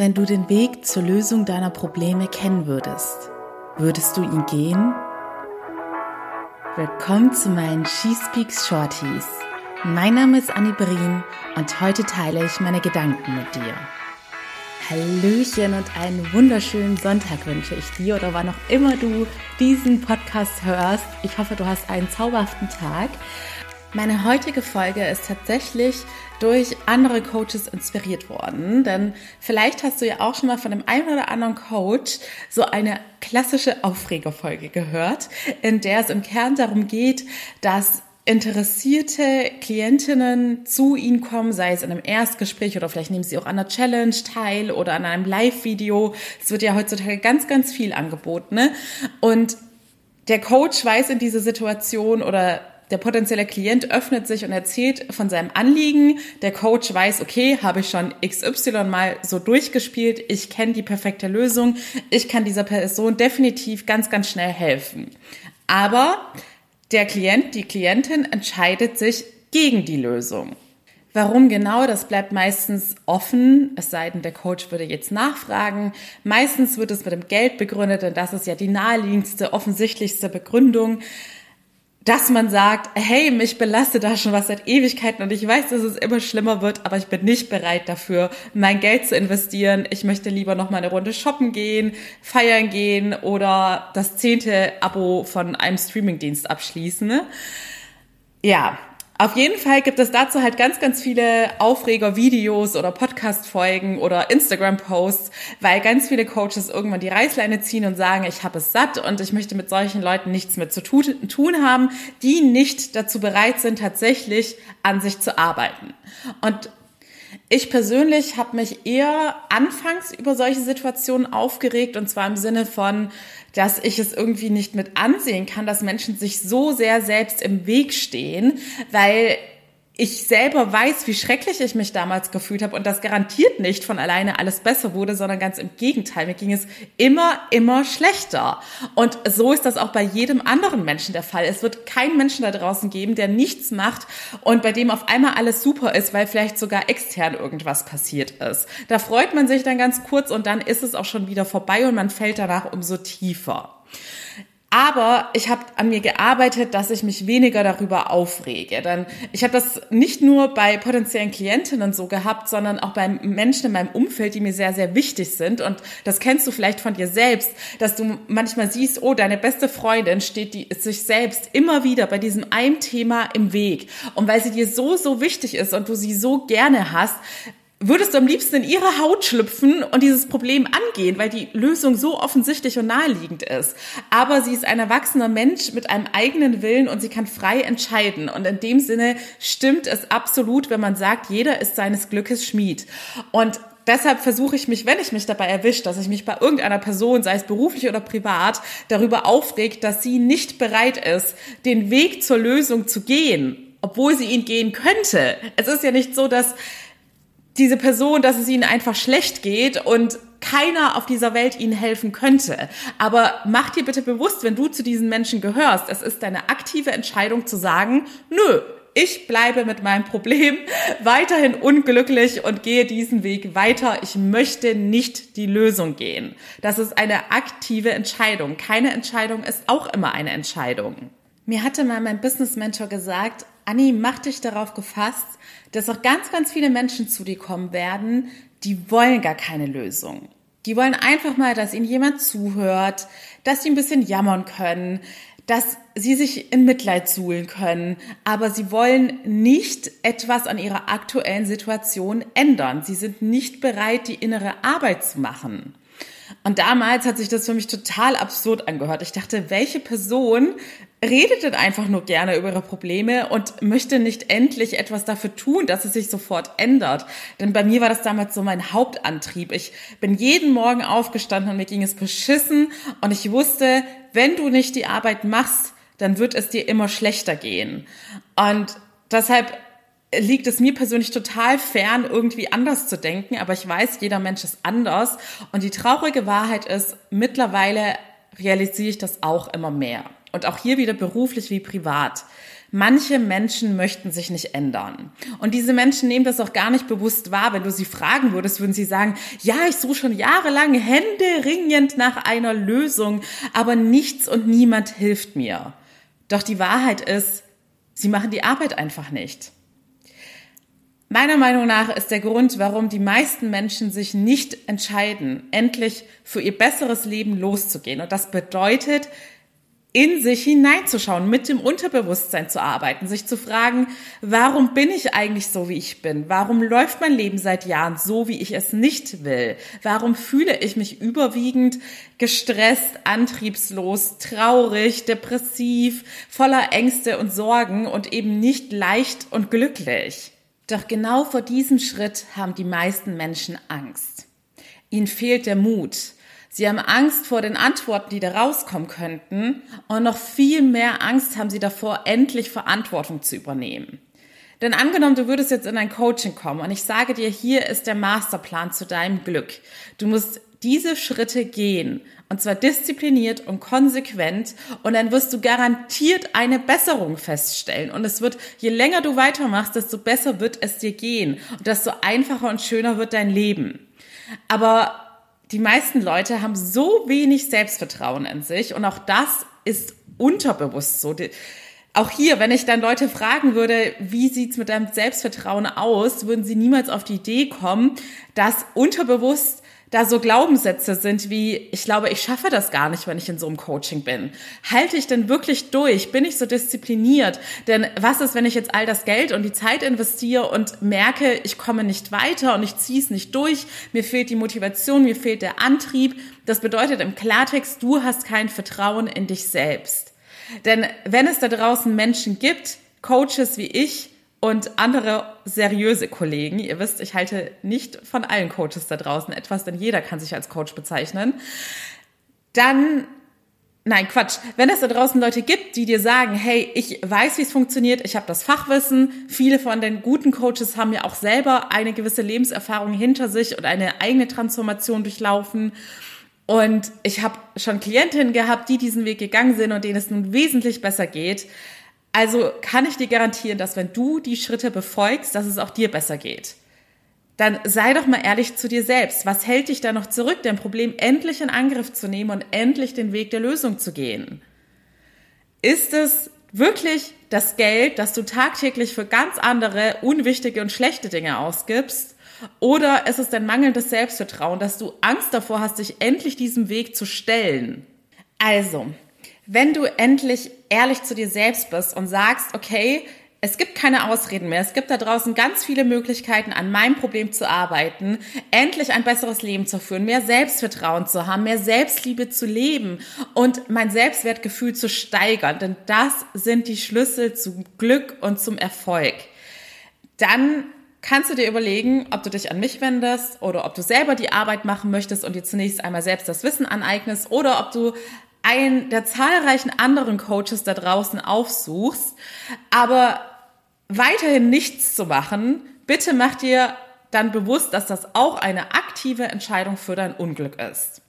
Wenn du den Weg zur Lösung deiner Probleme kennen würdest, würdest du ihn gehen? Willkommen zu meinen She Speaks Shorties. Mein Name ist Annie Brien und heute teile ich meine Gedanken mit dir. Hallöchen und einen wunderschönen Sonntag wünsche ich dir oder wann auch immer du diesen Podcast hörst. Ich hoffe, du hast einen zauberhaften Tag. Meine heutige Folge ist tatsächlich durch andere Coaches inspiriert worden, denn vielleicht hast du ja auch schon mal von dem einen oder anderen Coach so eine klassische Aufregerfolge gehört, in der es im Kern darum geht, dass interessierte Klientinnen zu ihnen kommen, sei es in einem Erstgespräch oder vielleicht nehmen sie auch an einer Challenge teil oder an einem Live-Video. Es wird ja heutzutage ganz, ganz viel angeboten. Ne? Und der Coach weiß in dieser Situation oder der potenzielle Klient öffnet sich und erzählt von seinem Anliegen. Der Coach weiß, okay, habe ich schon XY mal so durchgespielt. Ich kenne die perfekte Lösung. Ich kann dieser Person definitiv ganz, ganz schnell helfen. Aber der Klient, die Klientin entscheidet sich gegen die Lösung. Warum genau, das bleibt meistens offen, es sei denn, der Coach würde jetzt nachfragen. Meistens wird es mit dem Geld begründet, denn das ist ja die naheliegendste, offensichtlichste Begründung dass man sagt, hey, mich belastet da schon was seit Ewigkeiten und ich weiß, dass es immer schlimmer wird, aber ich bin nicht bereit dafür, mein Geld zu investieren. Ich möchte lieber noch mal eine Runde shoppen gehen, feiern gehen oder das zehnte Abo von einem Streamingdienst abschließen. Ja, auf jeden Fall gibt es dazu halt ganz, ganz viele Aufreger-Videos oder Podcast-Folgen oder Instagram-Posts, weil ganz viele Coaches irgendwann die Reißleine ziehen und sagen, ich habe es satt und ich möchte mit solchen Leuten nichts mehr zu tun haben, die nicht dazu bereit sind, tatsächlich an sich zu arbeiten. Und ich persönlich habe mich eher anfangs über solche Situationen aufgeregt und zwar im Sinne von, dass ich es irgendwie nicht mit ansehen kann, dass Menschen sich so sehr selbst im Weg stehen, weil ich selber weiß, wie schrecklich ich mich damals gefühlt habe und das garantiert nicht von alleine alles besser wurde, sondern ganz im Gegenteil. Mir ging es immer, immer schlechter. Und so ist das auch bei jedem anderen Menschen der Fall. Es wird keinen Menschen da draußen geben, der nichts macht und bei dem auf einmal alles super ist, weil vielleicht sogar extern irgendwas passiert ist. Da freut man sich dann ganz kurz und dann ist es auch schon wieder vorbei und man fällt danach umso tiefer. Aber ich habe an mir gearbeitet, dass ich mich weniger darüber aufrege. Denn ich habe das nicht nur bei potenziellen Klientinnen so gehabt, sondern auch bei Menschen in meinem Umfeld, die mir sehr, sehr wichtig sind. Und das kennst du vielleicht von dir selbst, dass du manchmal siehst, oh, deine beste Freundin steht die, sich selbst immer wieder bei diesem einen Thema im Weg. Und weil sie dir so, so wichtig ist und du sie so gerne hast, würdest du am liebsten in ihre Haut schlüpfen und dieses Problem angehen, weil die Lösung so offensichtlich und naheliegend ist. Aber sie ist ein erwachsener Mensch mit einem eigenen Willen und sie kann frei entscheiden. Und in dem Sinne stimmt es absolut, wenn man sagt, jeder ist seines Glückes Schmied. Und Deshalb versuche ich mich, wenn ich mich dabei erwische, dass ich mich bei irgendeiner Person, sei es beruflich oder privat, darüber aufregt, dass sie nicht bereit ist, den Weg zur Lösung zu gehen, obwohl sie ihn gehen könnte. Es ist ja nicht so, dass diese Person, dass es ihnen einfach schlecht geht und keiner auf dieser Welt ihnen helfen könnte. Aber mach dir bitte bewusst, wenn du zu diesen Menschen gehörst, es ist deine aktive Entscheidung zu sagen, nö, ich bleibe mit meinem Problem weiterhin unglücklich und gehe diesen Weg weiter. Ich möchte nicht die Lösung gehen. Das ist eine aktive Entscheidung. Keine Entscheidung ist auch immer eine Entscheidung. Mir hatte mal mein Business Mentor gesagt, Anni, mach dich darauf gefasst, dass auch ganz, ganz viele Menschen zu dir kommen werden, die wollen gar keine Lösung. Die wollen einfach mal, dass ihnen jemand zuhört, dass sie ein bisschen jammern können, dass sie sich in Mitleid suhlen können, aber sie wollen nicht etwas an ihrer aktuellen Situation ändern. Sie sind nicht bereit, die innere Arbeit zu machen. Und damals hat sich das für mich total absurd angehört. Ich dachte, welche Person redet denn einfach nur gerne über ihre Probleme und möchte nicht endlich etwas dafür tun, dass es sich sofort ändert. Denn bei mir war das damals so mein Hauptantrieb. Ich bin jeden Morgen aufgestanden und mir ging es beschissen und ich wusste, wenn du nicht die Arbeit machst, dann wird es dir immer schlechter gehen. Und deshalb liegt es mir persönlich total fern, irgendwie anders zu denken, aber ich weiß, jeder Mensch ist anders. Und die traurige Wahrheit ist, mittlerweile realisiere ich das auch immer mehr. Und auch hier wieder beruflich wie privat. Manche Menschen möchten sich nicht ändern. Und diese Menschen nehmen das auch gar nicht bewusst wahr. Wenn du sie fragen würdest, würden sie sagen, ja, ich suche schon jahrelang händeringend nach einer Lösung, aber nichts und niemand hilft mir. Doch die Wahrheit ist, sie machen die Arbeit einfach nicht. Meiner Meinung nach ist der Grund, warum die meisten Menschen sich nicht entscheiden, endlich für ihr besseres Leben loszugehen. Und das bedeutet, in sich hineinzuschauen, mit dem Unterbewusstsein zu arbeiten, sich zu fragen, warum bin ich eigentlich so, wie ich bin? Warum läuft mein Leben seit Jahren so, wie ich es nicht will? Warum fühle ich mich überwiegend gestresst, antriebslos, traurig, depressiv, voller Ängste und Sorgen und eben nicht leicht und glücklich? Doch genau vor diesem Schritt haben die meisten Menschen Angst. Ihnen fehlt der Mut. Sie haben Angst vor den Antworten, die da rauskommen könnten. Und noch viel mehr Angst haben sie davor, endlich Verantwortung zu übernehmen. Denn angenommen, du würdest jetzt in ein Coaching kommen und ich sage dir, hier ist der Masterplan zu deinem Glück. Du musst diese Schritte gehen und zwar diszipliniert und konsequent und dann wirst du garantiert eine Besserung feststellen und es wird, je länger du weitermachst, desto besser wird es dir gehen und desto einfacher und schöner wird dein Leben. Aber die meisten Leute haben so wenig Selbstvertrauen in sich und auch das ist unterbewusst so. Auch hier, wenn ich dann Leute fragen würde, wie sieht's mit deinem Selbstvertrauen aus, würden sie niemals auf die Idee kommen, dass unterbewusst da so Glaubenssätze sind wie, ich glaube, ich schaffe das gar nicht, wenn ich in so einem Coaching bin. Halte ich denn wirklich durch? Bin ich so diszipliniert? Denn was ist, wenn ich jetzt all das Geld und die Zeit investiere und merke, ich komme nicht weiter und ich ziehe es nicht durch, mir fehlt die Motivation, mir fehlt der Antrieb. Das bedeutet im Klartext, du hast kein Vertrauen in dich selbst. Denn wenn es da draußen Menschen gibt, Coaches wie ich, und andere seriöse Kollegen. Ihr wisst, ich halte nicht von allen Coaches da draußen etwas, denn jeder kann sich als Coach bezeichnen. Dann Nein, Quatsch. Wenn es da draußen Leute gibt, die dir sagen, hey, ich weiß, wie es funktioniert, ich habe das Fachwissen, viele von den guten Coaches haben ja auch selber eine gewisse Lebenserfahrung hinter sich und eine eigene Transformation durchlaufen. Und ich habe schon Klientinnen gehabt, die diesen Weg gegangen sind und denen es nun wesentlich besser geht. Also kann ich dir garantieren, dass wenn du die Schritte befolgst, dass es auch dir besser geht. Dann sei doch mal ehrlich zu dir selbst. Was hält dich da noch zurück, dein Problem endlich in Angriff zu nehmen und endlich den Weg der Lösung zu gehen? Ist es wirklich das Geld, das du tagtäglich für ganz andere, unwichtige und schlechte Dinge ausgibst? Oder ist es dein mangelndes Selbstvertrauen, dass du Angst davor hast, dich endlich diesem Weg zu stellen? Also, wenn du endlich ehrlich zu dir selbst bist und sagst, okay, es gibt keine Ausreden mehr. Es gibt da draußen ganz viele Möglichkeiten, an meinem Problem zu arbeiten, endlich ein besseres Leben zu führen, mehr Selbstvertrauen zu haben, mehr Selbstliebe zu leben und mein Selbstwertgefühl zu steigern. Denn das sind die Schlüssel zum Glück und zum Erfolg. Dann kannst du dir überlegen, ob du dich an mich wendest oder ob du selber die Arbeit machen möchtest und dir zunächst einmal selbst das Wissen aneignest oder ob du einen der zahlreichen anderen Coaches da draußen aufsuchst, aber weiterhin nichts zu machen, bitte mach dir dann bewusst, dass das auch eine aktive Entscheidung für dein Unglück ist.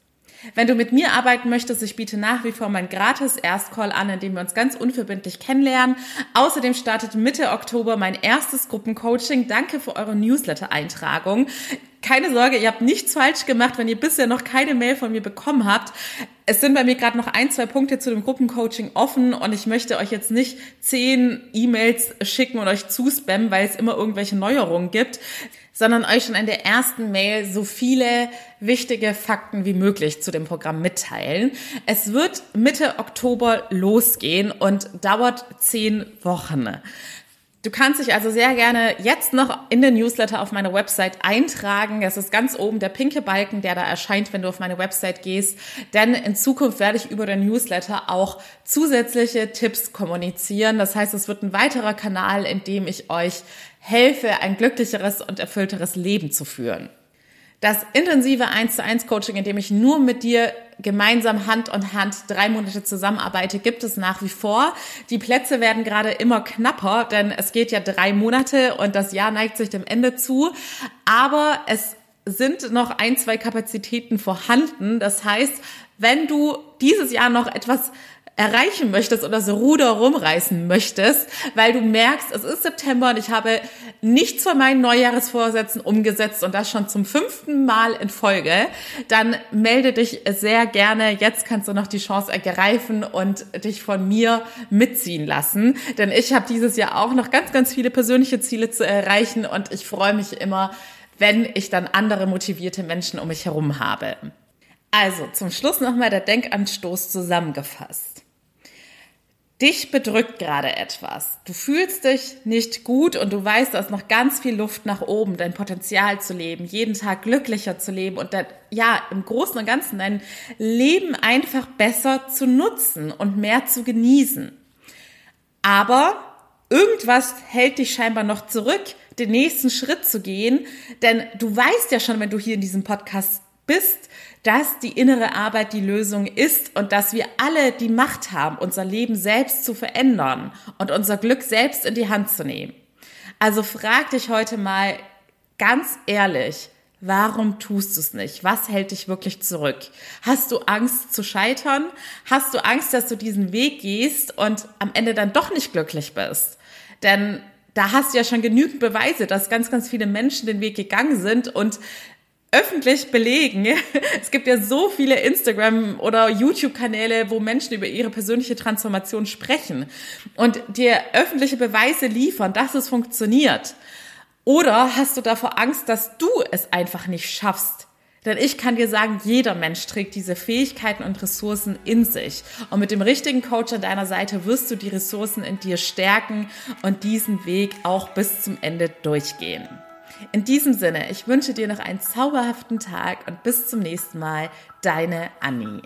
Wenn du mit mir arbeiten möchtest, ich biete nach wie vor mein gratis Erstcall an, in dem wir uns ganz unverbindlich kennenlernen. Außerdem startet Mitte Oktober mein erstes Gruppencoaching. Danke für eure Newsletter-Eintragung. Keine Sorge, ihr habt nichts falsch gemacht, wenn ihr bisher noch keine Mail von mir bekommen habt. Es sind bei mir gerade noch ein, zwei Punkte zu dem Gruppencoaching offen und ich möchte euch jetzt nicht zehn E-Mails schicken und euch zuspammen, weil es immer irgendwelche Neuerungen gibt sondern euch schon in der ersten Mail so viele wichtige Fakten wie möglich zu dem Programm mitteilen. Es wird Mitte Oktober losgehen und dauert zehn Wochen. Du kannst dich also sehr gerne jetzt noch in den Newsletter auf meine Website eintragen. Das ist ganz oben der pinke Balken, der da erscheint, wenn du auf meine Website gehst. Denn in Zukunft werde ich über den Newsletter auch zusätzliche Tipps kommunizieren. Das heißt, es wird ein weiterer Kanal, in dem ich euch helfe, ein glücklicheres und erfüllteres Leben zu führen. Das intensive 1 zu 1 Coaching, in dem ich nur mit dir gemeinsam Hand in Hand drei Monate zusammenarbeite, gibt es nach wie vor. Die Plätze werden gerade immer knapper, denn es geht ja drei Monate und das Jahr neigt sich dem Ende zu. Aber es sind noch ein, zwei Kapazitäten vorhanden. Das heißt, wenn du dieses Jahr noch etwas erreichen möchtest oder so Ruder rumreißen möchtest, weil du merkst, es ist September und ich habe nichts von meinen Neujahresvorsätzen umgesetzt und das schon zum fünften Mal in Folge, dann melde dich sehr gerne. Jetzt kannst du noch die Chance ergreifen und dich von mir mitziehen lassen, denn ich habe dieses Jahr auch noch ganz, ganz viele persönliche Ziele zu erreichen und ich freue mich immer, wenn ich dann andere motivierte Menschen um mich herum habe. Also zum Schluss nochmal der Denkanstoß zusammengefasst. Dich bedrückt gerade etwas. Du fühlst dich nicht gut und du weißt, da ist noch ganz viel Luft nach oben, dein Potenzial zu leben, jeden Tag glücklicher zu leben und dann, ja, im Großen und Ganzen dein Leben einfach besser zu nutzen und mehr zu genießen. Aber irgendwas hält dich scheinbar noch zurück, den nächsten Schritt zu gehen, denn du weißt ja schon, wenn du hier in diesem Podcast bist, dass die innere Arbeit die Lösung ist und dass wir alle die Macht haben, unser Leben selbst zu verändern und unser Glück selbst in die Hand zu nehmen. Also frag dich heute mal ganz ehrlich, Warum tust du es nicht? Was hält dich wirklich zurück? Hast du Angst zu scheitern? Hast du Angst, dass du diesen Weg gehst und am Ende dann doch nicht glücklich bist? Denn da hast du ja schon genügend Beweise, dass ganz, ganz viele Menschen den Weg gegangen sind und öffentlich belegen. Es gibt ja so viele Instagram- oder YouTube-Kanäle, wo Menschen über ihre persönliche Transformation sprechen und dir öffentliche Beweise liefern, dass es funktioniert. Oder hast du davor Angst, dass du es einfach nicht schaffst? Denn ich kann dir sagen, jeder Mensch trägt diese Fähigkeiten und Ressourcen in sich. Und mit dem richtigen Coach an deiner Seite wirst du die Ressourcen in dir stärken und diesen Weg auch bis zum Ende durchgehen. In diesem Sinne, ich wünsche dir noch einen zauberhaften Tag und bis zum nächsten Mal, deine Annie.